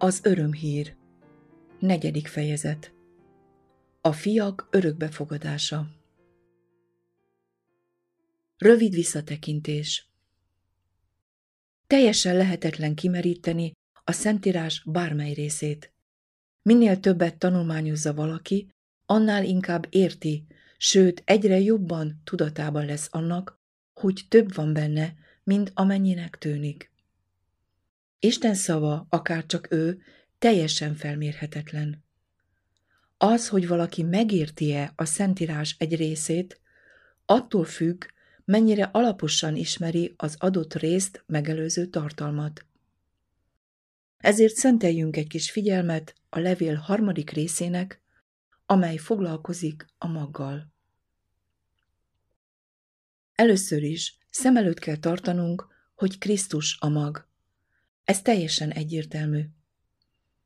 Az örömhír. Negyedik fejezet. A fiak örökbefogadása. Rövid visszatekintés. Teljesen lehetetlen kimeríteni a Szentírás bármely részét. Minél többet tanulmányozza valaki, annál inkább érti, sőt egyre jobban tudatában lesz annak, hogy több van benne, mint amennyinek tűnik. Isten szava, akár csak ő, teljesen felmérhetetlen. Az, hogy valaki megérti-e a Szentírás egy részét, attól függ, mennyire alaposan ismeri az adott részt megelőző tartalmat. Ezért szenteljünk egy kis figyelmet a levél harmadik részének, amely foglalkozik a maggal. Először is szem előtt kell tartanunk, hogy Krisztus a mag. Ez teljesen egyértelmű.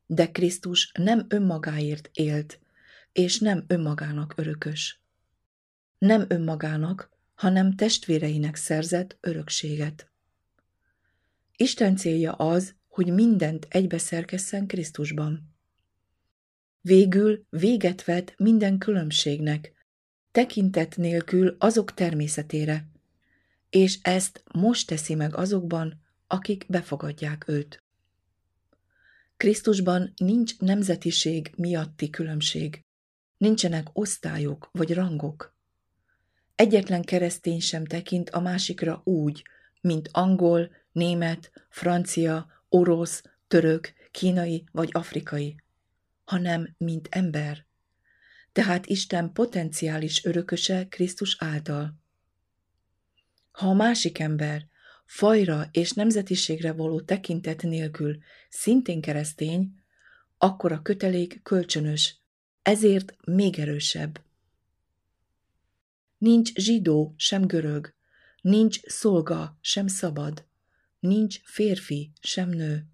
De Krisztus nem önmagáért élt, és nem önmagának örökös. Nem önmagának, hanem testvéreinek szerzett örökséget. Isten célja az, hogy mindent egybeszerkesszen Krisztusban. Végül véget vet minden különbségnek, tekintet nélkül azok természetére, és ezt most teszi meg azokban, akik befogadják őt. Krisztusban nincs nemzetiség miatti különbség, nincsenek osztályok vagy rangok. Egyetlen keresztény sem tekint a másikra úgy, mint angol, német, francia, orosz, török, kínai vagy afrikai, hanem mint ember. Tehát Isten potenciális örököse Krisztus által. Ha a másik ember fajra és nemzetiségre való tekintet nélkül szintén keresztény, akkor a kötelék kölcsönös, ezért még erősebb. Nincs zsidó, sem görög, nincs szolga, sem szabad, nincs férfi, sem nő,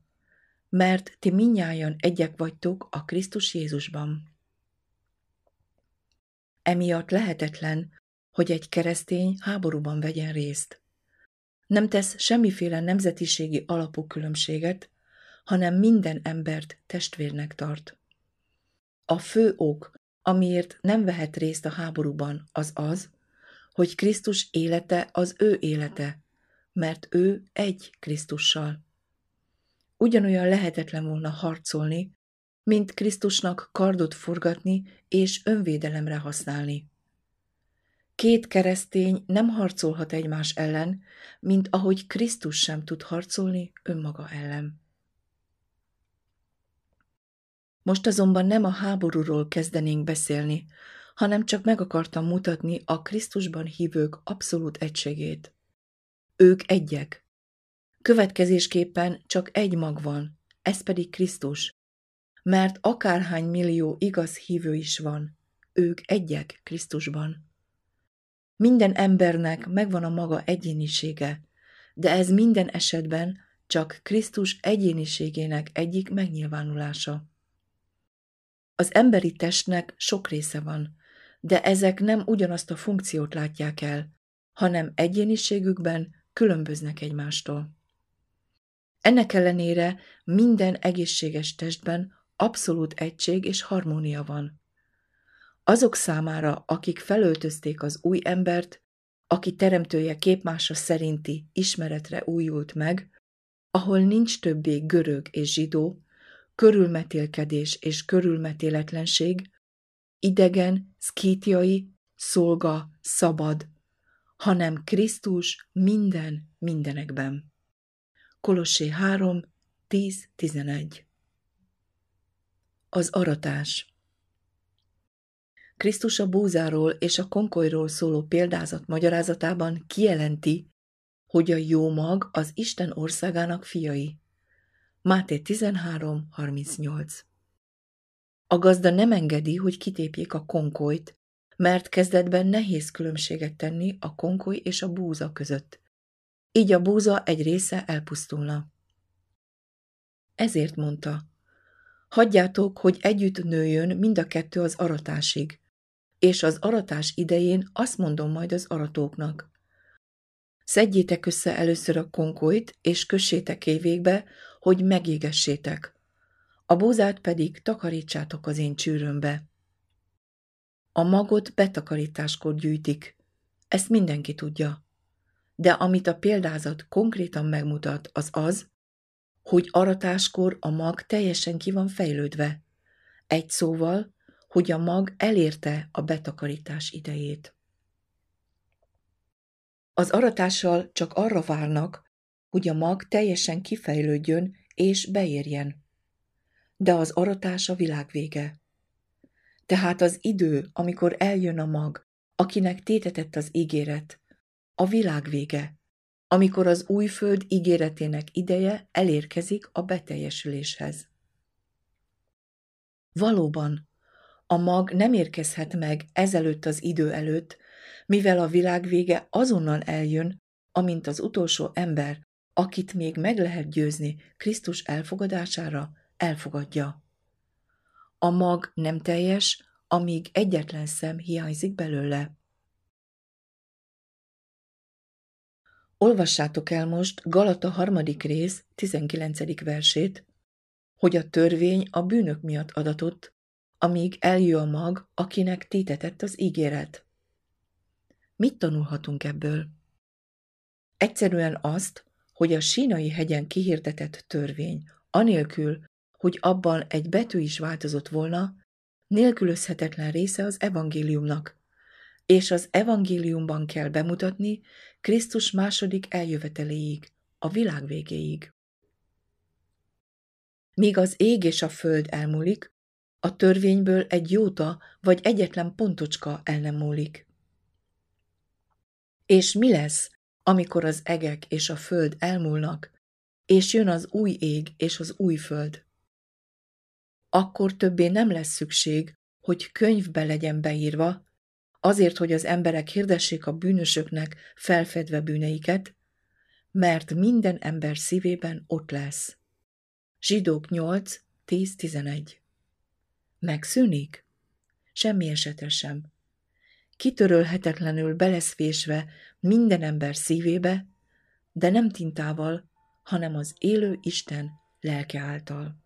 mert ti minnyájan egyek vagytok a Krisztus Jézusban. Emiatt lehetetlen, hogy egy keresztény háborúban vegyen részt. Nem tesz semmiféle nemzetiségi alapú különbséget, hanem minden embert testvérnek tart. A fő ok, amiért nem vehet részt a háborúban, az az, hogy Krisztus élete az ő élete, mert ő egy Krisztussal. Ugyanolyan lehetetlen volna harcolni, mint Krisztusnak kardot forgatni és önvédelemre használni. Két keresztény nem harcolhat egymás ellen, mint ahogy Krisztus sem tud harcolni önmaga ellen. Most azonban nem a háborúról kezdenénk beszélni, hanem csak meg akartam mutatni a Krisztusban hívők abszolút egységét. Ők egyek. Következésképpen csak egy mag van, ez pedig Krisztus. Mert akárhány millió igaz hívő is van, ők egyek Krisztusban. Minden embernek megvan a maga egyénisége, de ez minden esetben csak Krisztus egyéniségének egyik megnyilvánulása. Az emberi testnek sok része van, de ezek nem ugyanazt a funkciót látják el, hanem egyéniségükben különböznek egymástól. Ennek ellenére minden egészséges testben abszolút egység és harmónia van. Azok számára, akik felöltözték az új embert, aki teremtője képmása szerinti ismeretre újult meg, ahol nincs többé görög és zsidó, körülmetélkedés és körülmetéletlenség, idegen, szkítiai, szolga, szabad, hanem Krisztus minden mindenekben. Kolossé 3, 10-11 Az aratás Krisztus a búzáról és a konkolyról szóló példázat magyarázatában kijelenti, hogy a jó mag az Isten országának fiai. Máté 13.38 A gazda nem engedi, hogy kitépjék a konkolyt, mert kezdetben nehéz különbséget tenni a konkoly és a búza között. Így a búza egy része elpusztulna. Ezért mondta, hagyjátok, hogy együtt nőjön mind a kettő az aratásig, és az aratás idején azt mondom majd az aratóknak. Szedjétek össze először a konkolyt, és kössétek évégbe, hogy megégessétek. a búzát pedig takarítsátok az én csűrömbe. A magot betakarításkor gyűjtik, ezt mindenki tudja. De amit a példázat konkrétan megmutat, az az, hogy aratáskor a mag teljesen ki van fejlődve. Egy szóval, hogy a mag elérte a betakarítás idejét. Az aratással csak arra várnak, hogy a mag teljesen kifejlődjön és beérjen. De az aratás a világ vége. Tehát az idő, amikor eljön a mag, akinek tétetett az ígéret, a világ vége, amikor az új föld ígéretének ideje elérkezik a beteljesüléshez. Valóban, a mag nem érkezhet meg ezelőtt az idő előtt, mivel a világ vége azonnal eljön, amint az utolsó ember, akit még meg lehet győzni Krisztus elfogadására, elfogadja. A mag nem teljes, amíg egyetlen szem hiányzik belőle. Olvassátok el most Galata harmadik rész 19. versét, hogy a törvény a bűnök miatt adatott, amíg eljön a mag, akinek tétetett az ígéret. Mit tanulhatunk ebből? Egyszerűen azt, hogy a sínai hegyen kihirdetett törvény, anélkül, hogy abban egy betű is változott volna, nélkülözhetetlen része az evangéliumnak, és az evangéliumban kell bemutatni Krisztus második eljöveteléig, a világ végéig. Míg az ég és a föld elmúlik, a törvényből egy jóta vagy egyetlen pontocska el nem múlik. És mi lesz, amikor az egek és a föld elmúlnak, és jön az új ég és az új föld? Akkor többé nem lesz szükség, hogy könyvbe legyen beírva, azért, hogy az emberek hirdessék a bűnösöknek felfedve bűneiket, mert minden ember szívében ott lesz. Zsidók 8, 10-11 Megszűnik? Semmi esetre sem. Kitörölhetetlenül beleszvésve minden ember szívébe, de nem tintával, hanem az élő Isten lelke által.